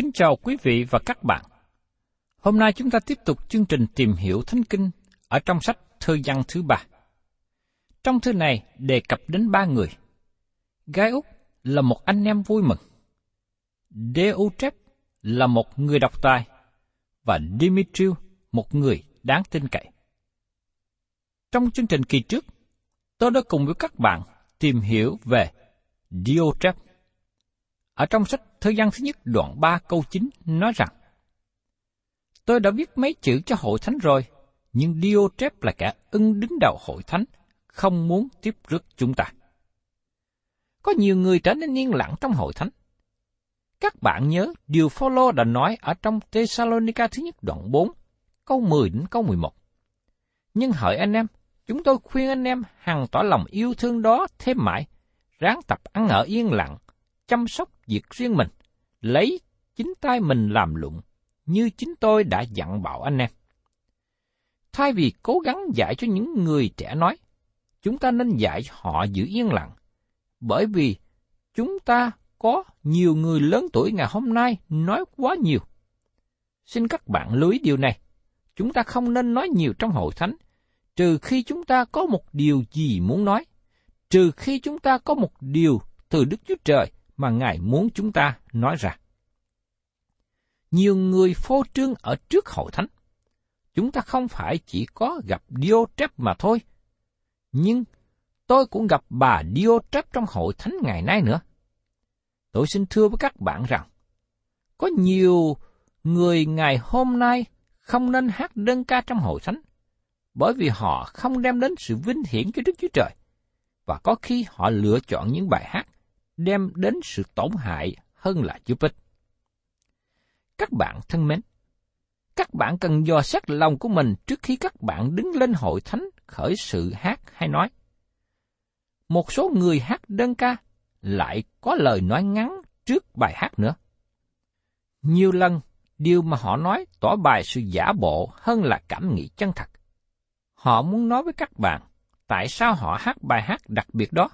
Kính chào quý vị và các bạn. Hôm nay chúng ta tiếp tục chương trình tìm hiểu Thánh Kinh ở trong sách Thơ văn thứ ba. Trong thư này đề cập đến ba người. Gai Úc là một anh em vui mừng. Deutrep là một người độc tài và Dimitriu một người đáng tin cậy. Trong chương trình kỳ trước, tôi đã cùng với các bạn tìm hiểu về Diotrep. Ở trong sách Thời gian thứ nhất đoạn 3 câu 9 nói rằng Tôi đã viết mấy chữ cho hội thánh rồi, nhưng Diotrep là kẻ ưng đứng đầu hội thánh, không muốn tiếp rước chúng ta. Có nhiều người trở nên yên lặng trong hội thánh. Các bạn nhớ điều Phaolô đã nói ở trong Thessalonica thứ nhất đoạn 4, câu 10 đến câu 11. Nhưng hỡi anh em, chúng tôi khuyên anh em hằng tỏ lòng yêu thương đó thêm mãi, ráng tập ăn ở yên lặng, chăm sóc việc riêng mình, lấy chính tay mình làm lụng, như chính tôi đã dặn bảo anh em. Thay vì cố gắng dạy cho những người trẻ nói, chúng ta nên dạy họ giữ yên lặng, bởi vì chúng ta có nhiều người lớn tuổi ngày hôm nay nói quá nhiều. Xin các bạn lưu ý điều này, chúng ta không nên nói nhiều trong hội thánh, trừ khi chúng ta có một điều gì muốn nói, trừ khi chúng ta có một điều từ Đức Chúa Trời mà Ngài muốn chúng ta nói ra. Nhiều người phô trương ở trước hội thánh. Chúng ta không phải chỉ có gặp Diotrep mà thôi, nhưng tôi cũng gặp bà Diotrep trong hội thánh ngày nay nữa. Tôi xin thưa với các bạn rằng, có nhiều người ngày hôm nay không nên hát đơn ca trong hội thánh, bởi vì họ không đem đến sự vinh hiển cho Đức Chúa Trời, và có khi họ lựa chọn những bài hát đem đến sự tổn hại hơn là giúp ích. Các bạn thân mến, các bạn cần dò xét lòng của mình trước khi các bạn đứng lên hội thánh khởi sự hát hay nói. Một số người hát đơn ca lại có lời nói ngắn trước bài hát nữa. Nhiều lần, điều mà họ nói tỏ bài sự giả bộ hơn là cảm nghĩ chân thật. Họ muốn nói với các bạn tại sao họ hát bài hát đặc biệt đó.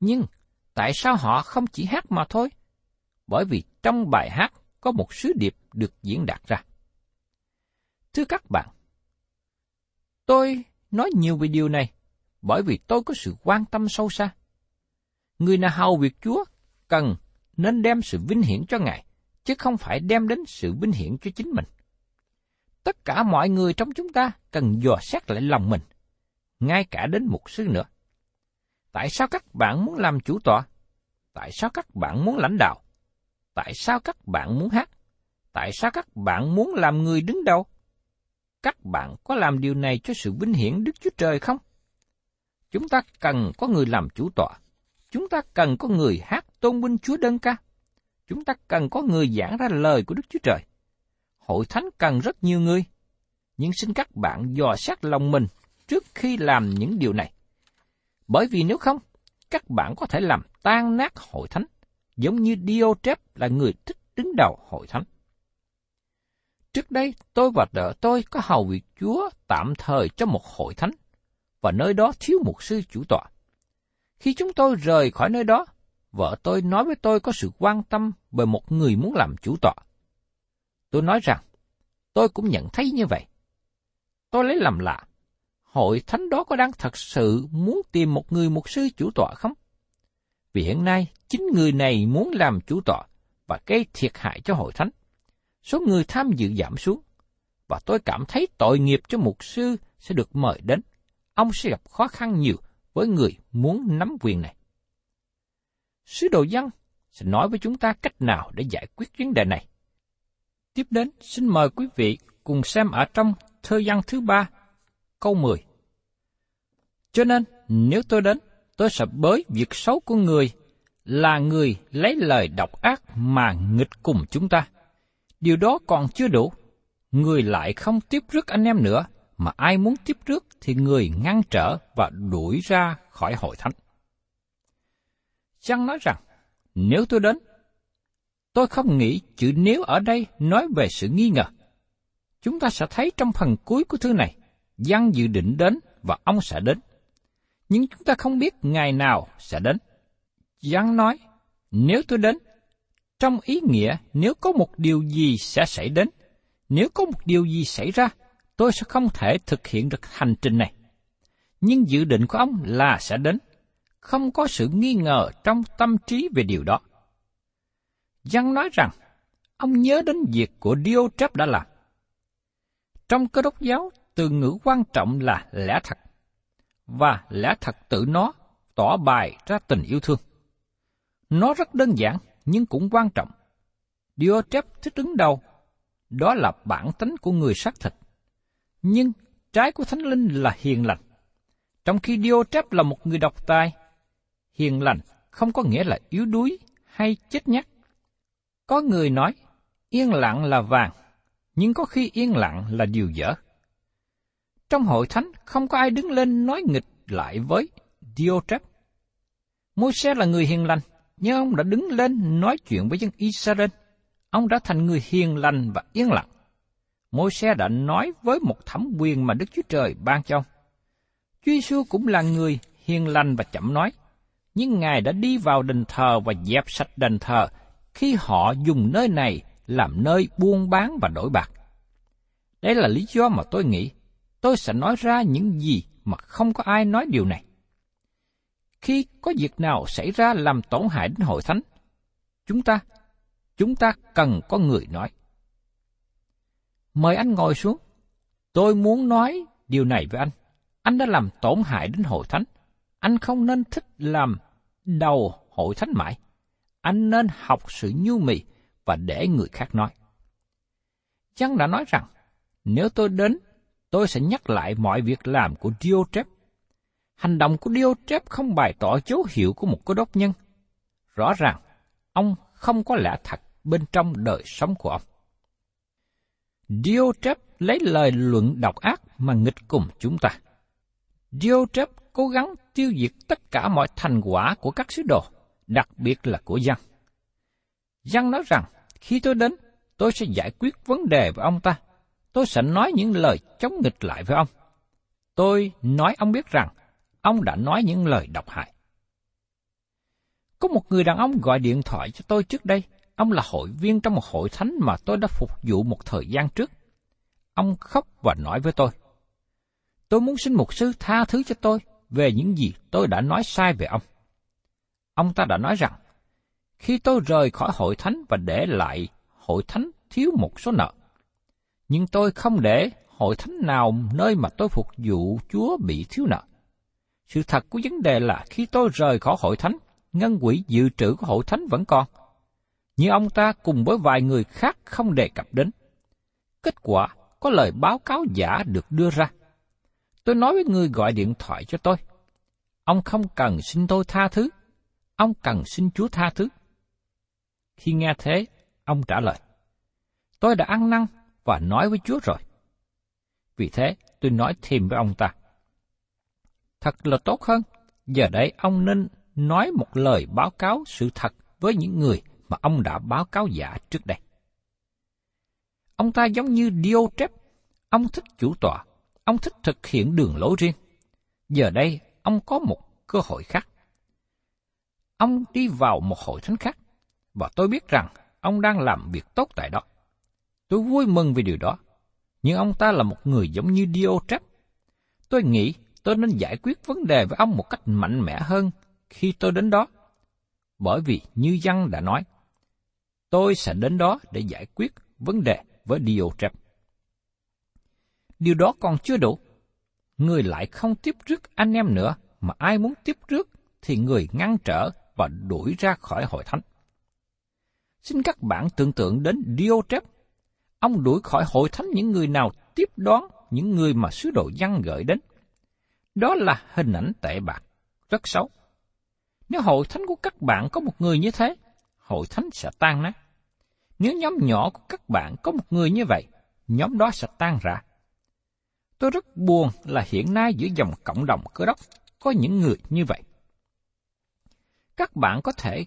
Nhưng tại sao họ không chỉ hát mà thôi? Bởi vì trong bài hát có một sứ điệp được diễn đạt ra. Thưa các bạn, tôi nói nhiều về điều này bởi vì tôi có sự quan tâm sâu xa. Người nào hầu việc Chúa cần nên đem sự vinh hiển cho Ngài, chứ không phải đem đến sự vinh hiển cho chính mình. Tất cả mọi người trong chúng ta cần dò xét lại lòng mình, ngay cả đến một sư nữa. Tại sao các bạn muốn làm chủ tọa? Tại sao các bạn muốn lãnh đạo? Tại sao các bạn muốn hát? Tại sao các bạn muốn làm người đứng đầu? Các bạn có làm điều này cho sự vinh hiển Đức Chúa Trời không? Chúng ta cần có người làm chủ tọa. Chúng ta cần có người hát tôn vinh Chúa đơn ca. Chúng ta cần có người giảng ra lời của Đức Chúa Trời. Hội thánh cần rất nhiều người. Nhưng xin các bạn dò xét lòng mình trước khi làm những điều này. Bởi vì nếu không, các bạn có thể làm tan nát hội thánh, giống như Diotrep là người thích đứng đầu hội thánh. Trước đây, tôi và vợ tôi có hầu việc Chúa tạm thời cho một hội thánh, và nơi đó thiếu một sư chủ tọa. Khi chúng tôi rời khỏi nơi đó, vợ tôi nói với tôi có sự quan tâm về một người muốn làm chủ tọa. Tôi nói rằng, tôi cũng nhận thấy như vậy. Tôi lấy làm lạ, hội thánh đó có đang thật sự muốn tìm một người mục sư chủ tọa không? Vì hiện nay, chính người này muốn làm chủ tọa và gây thiệt hại cho hội thánh. Số người tham dự giảm xuống, và tôi cảm thấy tội nghiệp cho mục sư sẽ được mời đến. Ông sẽ gặp khó khăn nhiều với người muốn nắm quyền này. Sứ đồ dân sẽ nói với chúng ta cách nào để giải quyết vấn đề này. Tiếp đến, xin mời quý vị cùng xem ở trong thơ văn thứ ba, câu 10. Cho nên, nếu tôi đến, tôi sẽ bới việc xấu của người là người lấy lời độc ác mà nghịch cùng chúng ta. Điều đó còn chưa đủ. Người lại không tiếp rước anh em nữa, mà ai muốn tiếp rước thì người ngăn trở và đuổi ra khỏi hội thánh. Chăng nói rằng, nếu tôi đến, tôi không nghĩ chữ nếu ở đây nói về sự nghi ngờ. Chúng ta sẽ thấy trong phần cuối của thư này, dân dự định đến và ông sẽ đến. Nhưng chúng ta không biết ngày nào sẽ đến. Giăng nói, nếu tôi đến, trong ý nghĩa nếu có một điều gì sẽ xảy đến, nếu có một điều gì xảy ra, tôi sẽ không thể thực hiện được hành trình này. Nhưng dự định của ông là sẽ đến, không có sự nghi ngờ trong tâm trí về điều đó. Giăng nói rằng, ông nhớ đến việc của Diotrep đã làm. Trong cơ đốc giáo, từ ngữ quan trọng là lẽ thật, và lẽ thật tự nó tỏ bài ra tình yêu thương. Nó rất đơn giản, nhưng cũng quan trọng. Diotrep thích đứng đầu, đó là bản tính của người xác thịt. Nhưng trái của Thánh Linh là hiền lành. Trong khi Diotrep là một người độc tài, hiền lành không có nghĩa là yếu đuối hay chết nhát. Có người nói, yên lặng là vàng, nhưng có khi yên lặng là điều dở. Trong hội thánh không có ai đứng lên nói nghịch lại với Diotrep. Môi-se là người hiền lành, nhưng ông đã đứng lên nói chuyện với dân Israel. Ông đã thành người hiền lành và yên lặng. Môi-se đã nói với một thẩm quyền mà Đức Chúa Trời ban cho ông. Chúa Giêsu cũng là người hiền lành và chậm nói, nhưng Ngài đã đi vào đền thờ và dẹp sạch đền thờ khi họ dùng nơi này làm nơi buôn bán và đổi bạc. Đây là lý do mà tôi nghĩ tôi sẽ nói ra những gì mà không có ai nói điều này. Khi có việc nào xảy ra làm tổn hại đến hội thánh, chúng ta, chúng ta cần có người nói. Mời anh ngồi xuống. Tôi muốn nói điều này với anh. Anh đã làm tổn hại đến hội thánh. Anh không nên thích làm đầu hội thánh mãi. Anh nên học sự nhu mì và để người khác nói. Chăng đã nói rằng, nếu tôi đến, tôi sẽ nhắc lại mọi việc làm của Diotrep. Hành động của Diotrep không bày tỏ dấu hiệu của một cơ đốc nhân. Rõ ràng, ông không có lẽ thật bên trong đời sống của ông. Diotrep lấy lời luận độc ác mà nghịch cùng chúng ta. Diotrep cố gắng tiêu diệt tất cả mọi thành quả của các sứ đồ, đặc biệt là của dân. Dân nói rằng, khi tôi đến, tôi sẽ giải quyết vấn đề với ông ta. Tôi sẽ nói những lời chống nghịch lại với ông. Tôi nói ông biết rằng, ông đã nói những lời độc hại. Có một người đàn ông gọi điện thoại cho tôi trước đây. Ông là hội viên trong một hội thánh mà tôi đã phục vụ một thời gian trước. Ông khóc và nói với tôi. Tôi muốn xin một sư tha thứ cho tôi về những gì tôi đã nói sai về ông. Ông ta đã nói rằng, khi tôi rời khỏi hội thánh và để lại hội thánh thiếu một số nợ. Nhưng tôi không để hội thánh nào nơi mà tôi phục vụ Chúa bị thiếu nợ. Sự thật của vấn đề là khi tôi rời khỏi hội thánh, ngân quỹ dự trữ của hội thánh vẫn còn. Nhưng ông ta cùng với vài người khác không đề cập đến. Kết quả có lời báo cáo giả được đưa ra. Tôi nói với người gọi điện thoại cho tôi. Ông không cần xin tôi tha thứ, ông cần xin Chúa tha thứ. Khi nghe thế, ông trả lời, tôi đã ăn năn và nói với Chúa rồi. Vì thế, tôi nói thêm với ông ta. Thật là tốt hơn, giờ đây ông nên nói một lời báo cáo sự thật với những người mà ông đã báo cáo giả trước đây. Ông ta giống như Diotrep, ông thích chủ tọa, ông thích thực hiện đường lối riêng. Giờ đây, ông có một cơ hội khác. Ông đi vào một hội thánh khác, và tôi biết rằng ông đang làm việc tốt tại đó. Tôi vui mừng vì điều đó, nhưng ông ta là một người giống như Diotrep. Tôi nghĩ tôi nên giải quyết vấn đề với ông một cách mạnh mẽ hơn khi tôi đến đó. Bởi vì như dân đã nói, tôi sẽ đến đó để giải quyết vấn đề với Diotrep. Điều đó còn chưa đủ. Người lại không tiếp rước anh em nữa, mà ai muốn tiếp rước thì người ngăn trở và đuổi ra khỏi hội thánh. Xin các bạn tưởng tượng đến Diotrep. Ông đuổi khỏi hội thánh những người nào tiếp đón những người mà sứ đồ văn gửi đến. Đó là hình ảnh tệ bạc, rất xấu. Nếu hội thánh của các bạn có một người như thế, hội thánh sẽ tan nát. Nếu nhóm nhỏ của các bạn có một người như vậy, nhóm đó sẽ tan rã. Tôi rất buồn là hiện nay giữa dòng cộng đồng cơ đốc có những người như vậy. Các bạn có thể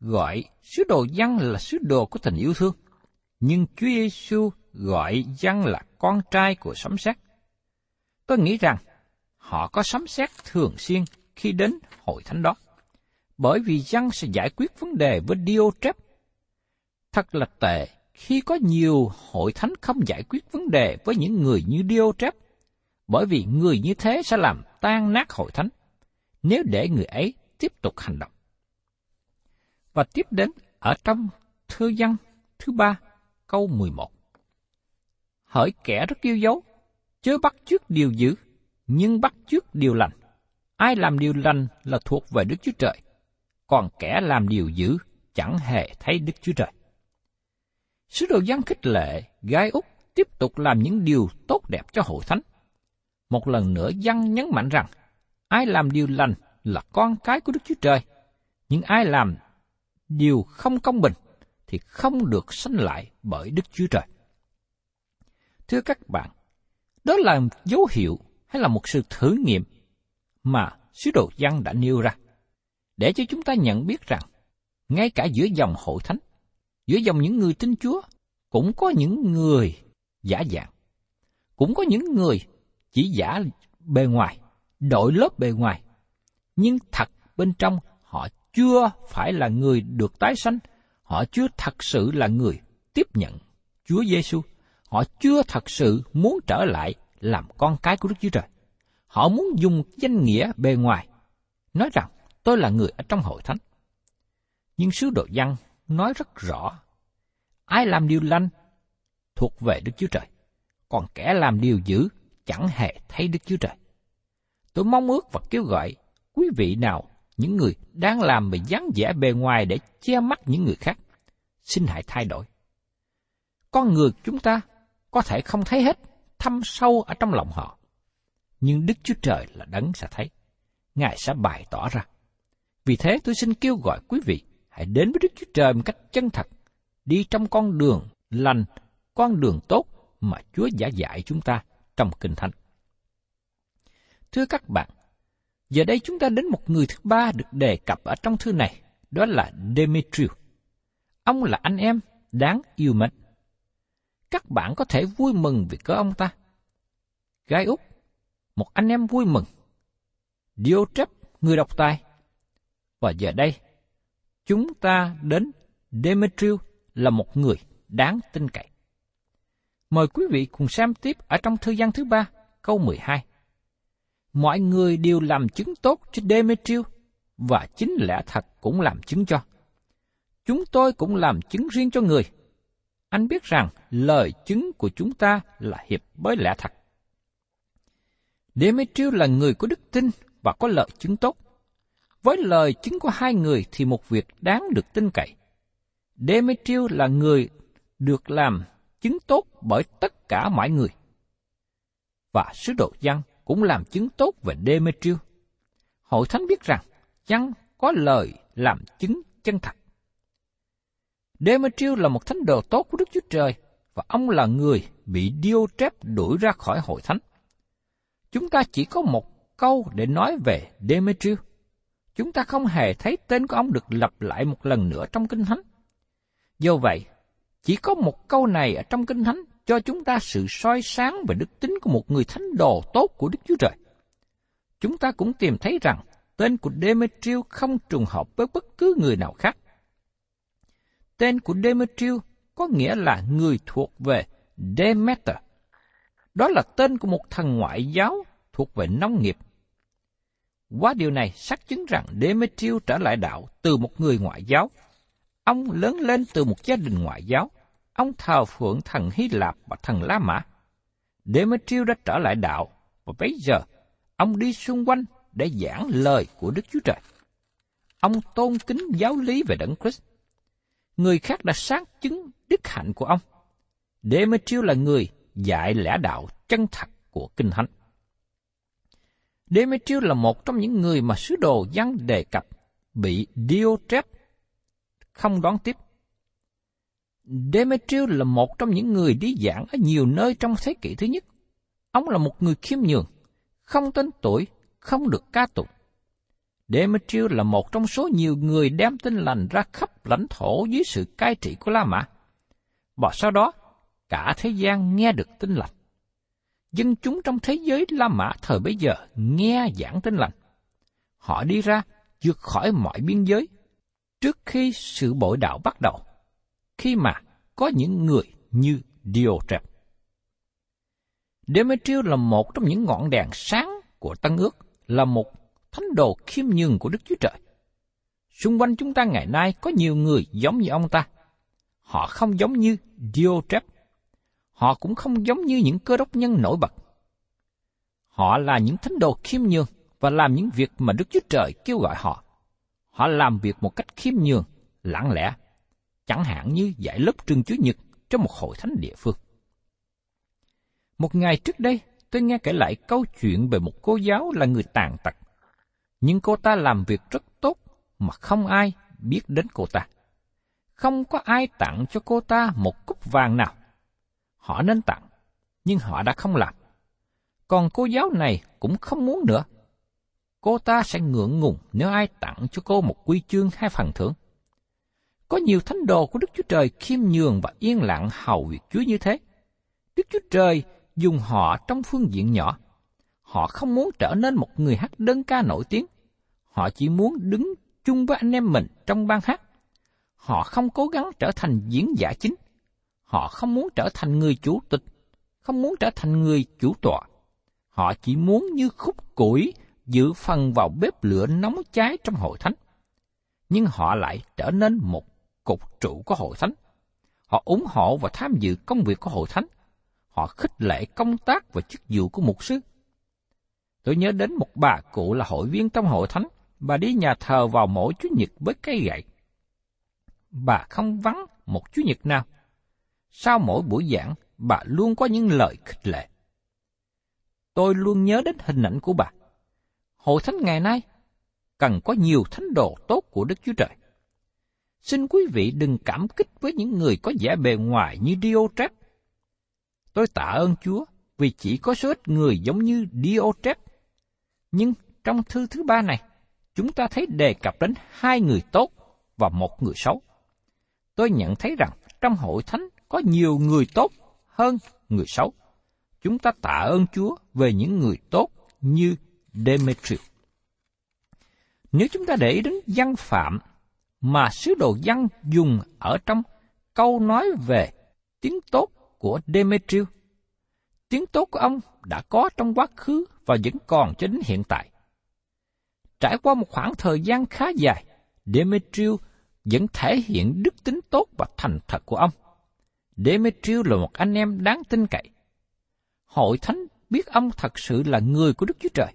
gọi sứ đồ dân là sứ đồ của tình yêu thương, nhưng Chúa Giêsu gọi dân là con trai của sấm sét. Tôi nghĩ rằng họ có sấm sét thường xuyên khi đến hội thánh đó, bởi vì dân sẽ giải quyết vấn đề với Diotrep. Thật là tệ khi có nhiều hội thánh không giải quyết vấn đề với những người như Diotrep, bởi vì người như thế sẽ làm tan nát hội thánh, nếu để người ấy tiếp tục hành động. Và tiếp đến ở trong thư dân thứ ba câu 11. Hỡi kẻ rất yêu dấu, chớ bắt trước điều dữ, nhưng bắt trước điều lành. Ai làm điều lành là thuộc về Đức Chúa Trời, còn kẻ làm điều dữ chẳng hề thấy Đức Chúa Trời. Sứ đồ văn khích lệ, gái Úc tiếp tục làm những điều tốt đẹp cho hội thánh. Một lần nữa dân nhấn mạnh rằng, ai làm điều lành là con cái của Đức Chúa Trời, nhưng ai làm điều không công bình thì không được sanh lại bởi Đức Chúa Trời. Thưa các bạn, đó là dấu hiệu hay là một sự thử nghiệm mà sứ đồ văn đã nêu ra, để cho chúng ta nhận biết rằng, ngay cả giữa dòng hội thánh, giữa dòng những người tin Chúa, cũng có những người giả dạng, cũng có những người chỉ giả bề ngoài, đội lớp bề ngoài, nhưng thật bên trong họ chưa phải là người được tái sanh, họ chưa thật sự là người tiếp nhận Chúa Giêsu. Họ chưa thật sự muốn trở lại làm con cái của Đức Chúa Trời. Họ muốn dùng danh nghĩa bề ngoài, nói rằng tôi là người ở trong hội thánh. Nhưng sứ đồ văn nói rất rõ, ai làm điều lành thuộc về Đức Chúa Trời, còn kẻ làm điều dữ chẳng hề thấy Đức Chúa Trời. Tôi mong ước và kêu gọi quý vị nào những người đang làm về dáng vẻ bề ngoài để che mắt những người khác. Xin hãy thay đổi. Con người chúng ta có thể không thấy hết, thâm sâu ở trong lòng họ. Nhưng Đức Chúa Trời là đấng sẽ thấy. Ngài sẽ bày tỏ ra. Vì thế tôi xin kêu gọi quý vị hãy đến với Đức Chúa Trời một cách chân thật, đi trong con đường lành, con đường tốt mà Chúa giả dạy chúng ta trong Kinh Thánh. Thưa các bạn, Giờ đây chúng ta đến một người thứ ba được đề cập ở trong thư này, đó là Demetrius. Ông là anh em đáng yêu mến. Các bạn có thể vui mừng vì có ông ta. Gai Úc, một anh em vui mừng. Diotrep, người độc tài. Và giờ đây, chúng ta đến Demetrius là một người đáng tin cậy. Mời quý vị cùng xem tiếp ở trong thư gian thứ ba, câu 12 mọi người đều làm chứng tốt cho Demetrius, và chính lẽ thật cũng làm chứng cho. Chúng tôi cũng làm chứng riêng cho người. anh biết rằng lời chứng của chúng ta là hiệp với lẽ thật. Demetrius là người có đức tin và có lợi chứng tốt. Với lời chứng của hai người thì một việc đáng được tin cậy. Demetrius là người được làm chứng tốt bởi tất cả mọi người. Và sứ đồ Giăng cũng làm chứng tốt về Demetrius. Hội thánh biết rằng chăng có lời làm chứng chân thật. Demetrius là một thánh đồ tốt của Đức Chúa Trời và ông là người bị Diotrep đuổi ra khỏi hội thánh. Chúng ta chỉ có một câu để nói về Demetrius. Chúng ta không hề thấy tên của ông được lặp lại một lần nữa trong Kinh Thánh. Do vậy, chỉ có một câu này ở trong Kinh Thánh cho chúng ta sự soi sáng về đức tính của một người thánh đồ tốt của Đức Chúa Trời. Chúng ta cũng tìm thấy rằng tên của Demetrius không trùng hợp với bất cứ người nào khác. Tên của Demetrius có nghĩa là người thuộc về Demeter. Đó là tên của một thần ngoại giáo thuộc về nông nghiệp. Qua điều này xác chứng rằng Demetrius trở lại đạo từ một người ngoại giáo. Ông lớn lên từ một gia đình ngoại giáo. Ông thờ phượng thần Hy Lạp và thần La Mã. Demetrius đã trở lại đạo, và bây giờ, ông đi xung quanh để giảng lời của Đức Chúa Trời. Ông tôn kính giáo lý về Đấng Christ. Người khác đã sáng chứng đức hạnh của ông. Demetrius là người dạy lẽ đạo chân thật của Kinh Thánh. Demetrius là một trong những người mà sứ đồ văn đề cập bị Diotrep không đón tiếp. Demetrius là một trong những người đi giảng ở nhiều nơi trong thế kỷ thứ nhất. Ông là một người khiêm nhường, không tên tuổi, không được ca tụng. Demetrius là một trong số nhiều người đem tin lành ra khắp lãnh thổ dưới sự cai trị của La Mã. Và sau đó, cả thế gian nghe được tin lành. Dân chúng trong thế giới La Mã thời bấy giờ nghe giảng tin lành. Họ đi ra vượt khỏi mọi biên giới trước khi sự bội đạo bắt đầu, khi mà có những người như Diotrep. Demetrius là một trong những ngọn đèn sáng của Tân ước, là một thánh đồ khiêm nhường của Đức Chúa Trời. Xung quanh chúng ta ngày nay có nhiều người giống như ông ta. Họ không giống như Diotrep. Họ cũng không giống như những cơ đốc nhân nổi bật. Họ là những thánh đồ khiêm nhường và làm những việc mà Đức Chúa Trời kêu gọi họ. Họ làm việc một cách khiêm nhường, lặng lẽ, chẳng hạn như giải lớp trường Chúa Nhật trong một hội thánh địa phương. Một ngày trước đây, tôi nghe kể lại câu chuyện về một cô giáo là người tàn tật. Nhưng cô ta làm việc rất tốt mà không ai biết đến cô ta. Không có ai tặng cho cô ta một cúp vàng nào. Họ nên tặng, nhưng họ đã không làm. Còn cô giáo này cũng không muốn nữa. Cô ta sẽ ngượng ngùng nếu ai tặng cho cô một quy chương hay phần thưởng. Có nhiều thánh đồ của Đức Chúa Trời khiêm nhường và yên lặng hầu việc Chúa như thế. Đức Chúa Trời dùng họ trong phương diện nhỏ. Họ không muốn trở nên một người hát đơn ca nổi tiếng. Họ chỉ muốn đứng chung với anh em mình trong ban hát. Họ không cố gắng trở thành diễn giả chính. Họ không muốn trở thành người chủ tịch, không muốn trở thành người chủ tọa. Họ chỉ muốn như khúc củi giữ phần vào bếp lửa nóng cháy trong hội thánh. Nhưng họ lại trở nên một cục trụ của hội thánh. Họ ủng hộ và tham dự công việc của hội thánh. Họ khích lệ công tác và chức vụ của mục sư. Tôi nhớ đến một bà cụ là hội viên trong hội thánh, bà đi nhà thờ vào mỗi Chủ nhật với cây gậy. Bà không vắng một Chủ nhật nào. Sau mỗi buổi giảng, bà luôn có những lời khích lệ. Tôi luôn nhớ đến hình ảnh của bà. Hội thánh ngày nay cần có nhiều thánh đồ tốt của Đức Chúa Trời. Xin quý vị đừng cảm kích với những người có vẻ bề ngoài như Diotrep. Tôi tạ ơn Chúa vì chỉ có số ít người giống như Diotrep. Nhưng trong thư thứ ba này, chúng ta thấy đề cập đến hai người tốt và một người xấu. Tôi nhận thấy rằng trong hội thánh có nhiều người tốt hơn người xấu. Chúng ta tạ ơn Chúa về những người tốt như Demetrius. Nếu chúng ta để ý đến văn phạm mà sứ đồ văn dùng ở trong câu nói về tiếng tốt của Demetrius, tiếng tốt của ông đã có trong quá khứ và vẫn còn cho đến hiện tại. Trải qua một khoảng thời gian khá dài, Demetrius vẫn thể hiện đức tính tốt và thành thật của ông. Demetrius là một anh em đáng tin cậy. Hội thánh biết ông thật sự là người của Đức Chúa Trời.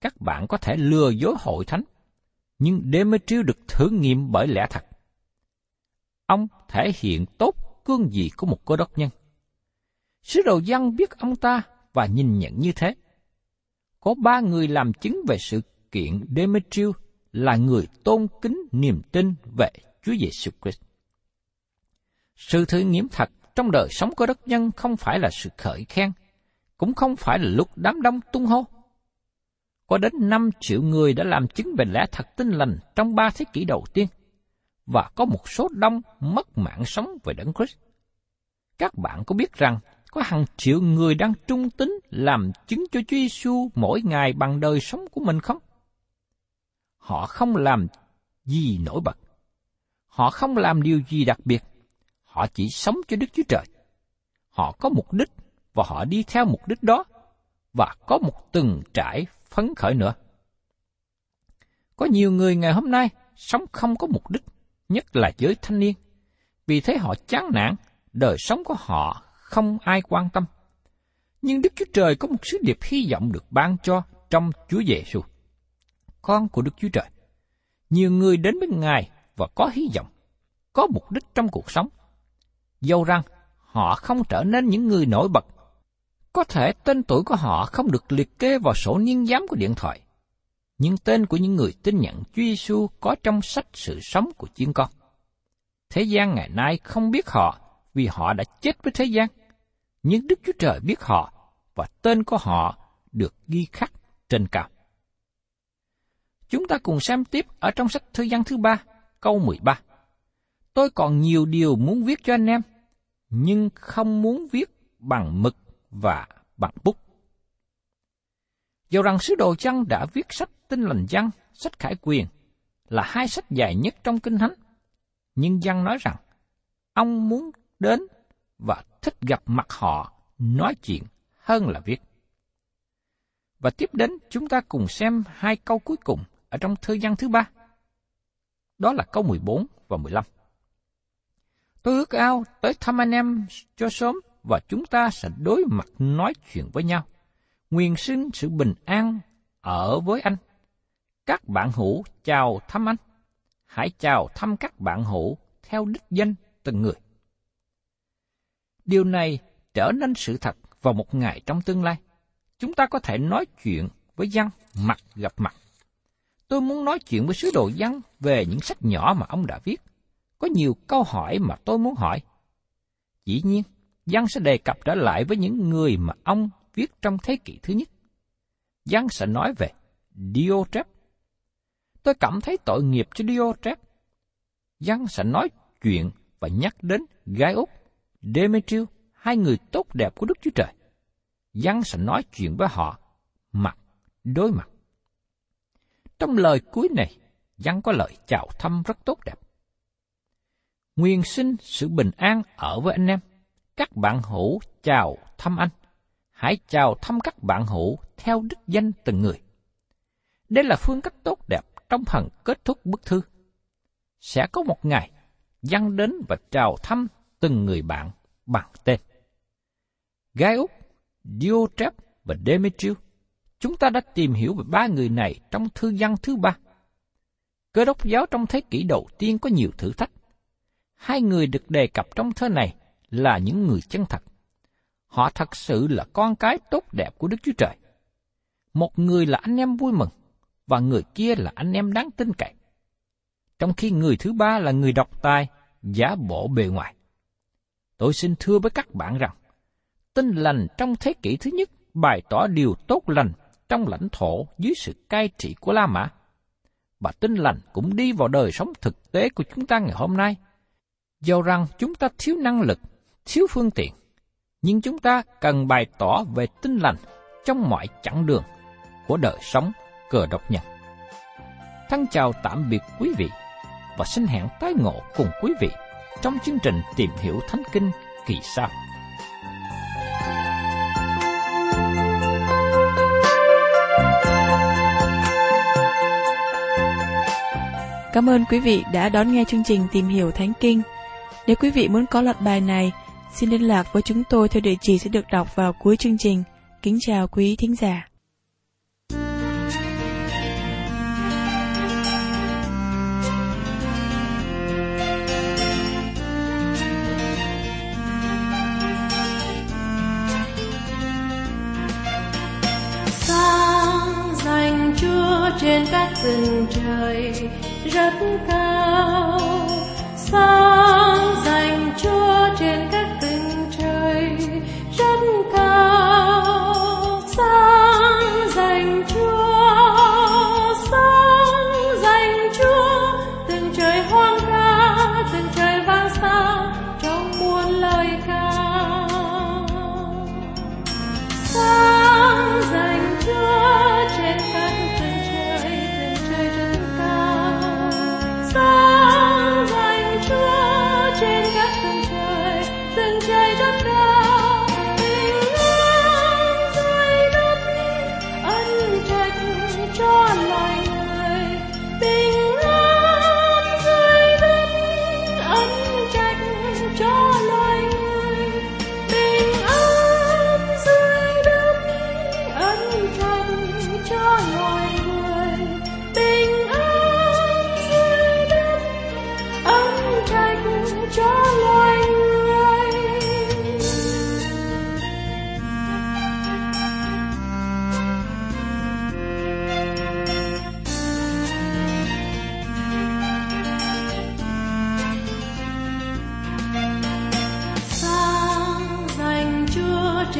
Các bạn có thể lừa dối hội thánh, nhưng Demetrius được thử nghiệm bởi lẽ thật. Ông thể hiện tốt cương vị của một cơ đốc nhân. Sứ đồ dân biết ông ta và nhìn nhận như thế. Có ba người làm chứng về sự kiện Demetrius là người tôn kính niềm tin về Chúa Giêsu Christ. Sự thử nghiệm thật trong đời sống cơ đốc nhân không phải là sự khởi khen, cũng không phải là lúc đám đông tung hô. Có đến 5 triệu người đã làm chứng về lẽ thật tinh lành trong ba thế kỷ đầu tiên, và có một số đông mất mạng sống về đấng Christ. Các bạn có biết rằng có hàng triệu người đang trung tín làm chứng cho Chúa Giêsu mỗi ngày bằng đời sống của mình không? Họ không làm gì nổi bật. Họ không làm điều gì đặc biệt. Họ chỉ sống cho Đức Chúa Trời. Họ có mục đích và họ đi theo mục đích đó và có một từng trải phấn khởi nữa. Có nhiều người ngày hôm nay sống không có mục đích, nhất là giới thanh niên. Vì thế họ chán nản, đời sống của họ không ai quan tâm. Nhưng Đức Chúa Trời có một sứ điệp hy vọng được ban cho trong Chúa Giêsu, con của Đức Chúa Trời. Nhiều người đến với Ngài và có hy vọng, có mục đích trong cuộc sống. Dẫu rằng họ không trở nên những người nổi bật. Có thể tên tuổi của họ không được liệt kê vào sổ niên giám của điện thoại, nhưng tên của những người tin nhận Chúa Giêsu có trong sách sự sống của chiên con. Thế gian ngày nay không biết họ vì họ đã chết với thế gian nhưng Đức Chúa Trời biết họ và tên của họ được ghi khắc trên cao. Chúng ta cùng xem tiếp ở trong sách Thư gian thứ ba, câu 13. Tôi còn nhiều điều muốn viết cho anh em, nhưng không muốn viết bằng mực và bằng bút. Dù rằng sứ đồ Giăng đã viết sách Tinh lành Giăng, sách Khải Quyền là hai sách dài nhất trong Kinh Thánh, nhưng Giăng nói rằng ông muốn đến và thích gặp mặt họ, nói chuyện hơn là viết. Và tiếp đến chúng ta cùng xem hai câu cuối cùng ở trong thư văn thứ ba. Đó là câu 14 và 15. Tôi ước ao tới thăm anh em cho sớm và chúng ta sẽ đối mặt nói chuyện với nhau. Nguyên xin sự bình an ở với anh. Các bạn hữu chào thăm anh. Hãy chào thăm các bạn hữu theo đích danh từng người. Điều này trở nên sự thật vào một ngày trong tương lai. Chúng ta có thể nói chuyện với dân mặt gặp mặt. Tôi muốn nói chuyện với sứ đồ dân về những sách nhỏ mà ông đã viết. Có nhiều câu hỏi mà tôi muốn hỏi. Dĩ nhiên, Giăng sẽ đề cập trở lại với những người mà ông viết trong thế kỷ thứ nhất. Giăng sẽ nói về Diotrep. Tôi cảm thấy tội nghiệp cho Diotrep. Giăng sẽ nói chuyện và nhắc đến Gai Úc Demetrius, hai người tốt đẹp của Đức Chúa Trời. Giăng sẽ nói chuyện với họ mặt đối mặt. Trong lời cuối này, Giăng có lời chào thăm rất tốt đẹp. Nguyên sinh sự bình an ở với anh em. Các bạn hữu chào thăm anh. Hãy chào thăm các bạn hữu theo đích danh từng người. Đây là phương cách tốt đẹp trong phần kết thúc bức thư. Sẽ có một ngày, Giăng đến và chào thăm từng người bạn bằng tên. Gai Úc, Diotrep và Demetrius, chúng ta đã tìm hiểu về ba người này trong thư văn thứ ba. Cơ đốc giáo trong thế kỷ đầu tiên có nhiều thử thách. Hai người được đề cập trong thơ này là những người chân thật. Họ thật sự là con cái tốt đẹp của Đức Chúa Trời. Một người là anh em vui mừng, và người kia là anh em đáng tin cậy. Trong khi người thứ ba là người độc tài, giả bộ bề ngoài. Tôi xin thưa với các bạn rằng, tinh lành trong thế kỷ thứ nhất bày tỏ điều tốt lành trong lãnh thổ dưới sự cai trị của La Mã. Và tinh lành cũng đi vào đời sống thực tế của chúng ta ngày hôm nay. Do rằng chúng ta thiếu năng lực, thiếu phương tiện, nhưng chúng ta cần bày tỏ về tinh lành trong mọi chặng đường của đời sống cờ độc nhân. Thân chào tạm biệt quý vị và xin hẹn tái ngộ cùng quý vị trong chương trình tìm hiểu Thánh Kinh kỳ sau. Cảm ơn quý vị đã đón nghe chương trình Tìm hiểu Thánh Kinh. Nếu quý vị muốn có loạt bài này, Xin liên lạc với chúng tôi theo địa chỉ sẽ được đọc vào cuối chương trình. Kính chào quý thính giả. Sáng dành cho trên các tầng trời rất cao sáng dành chúa trên các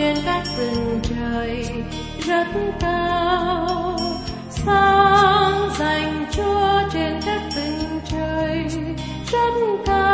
trên các tầng trời, rất cao, sáng dành cho trên các tầng trời, rất cao.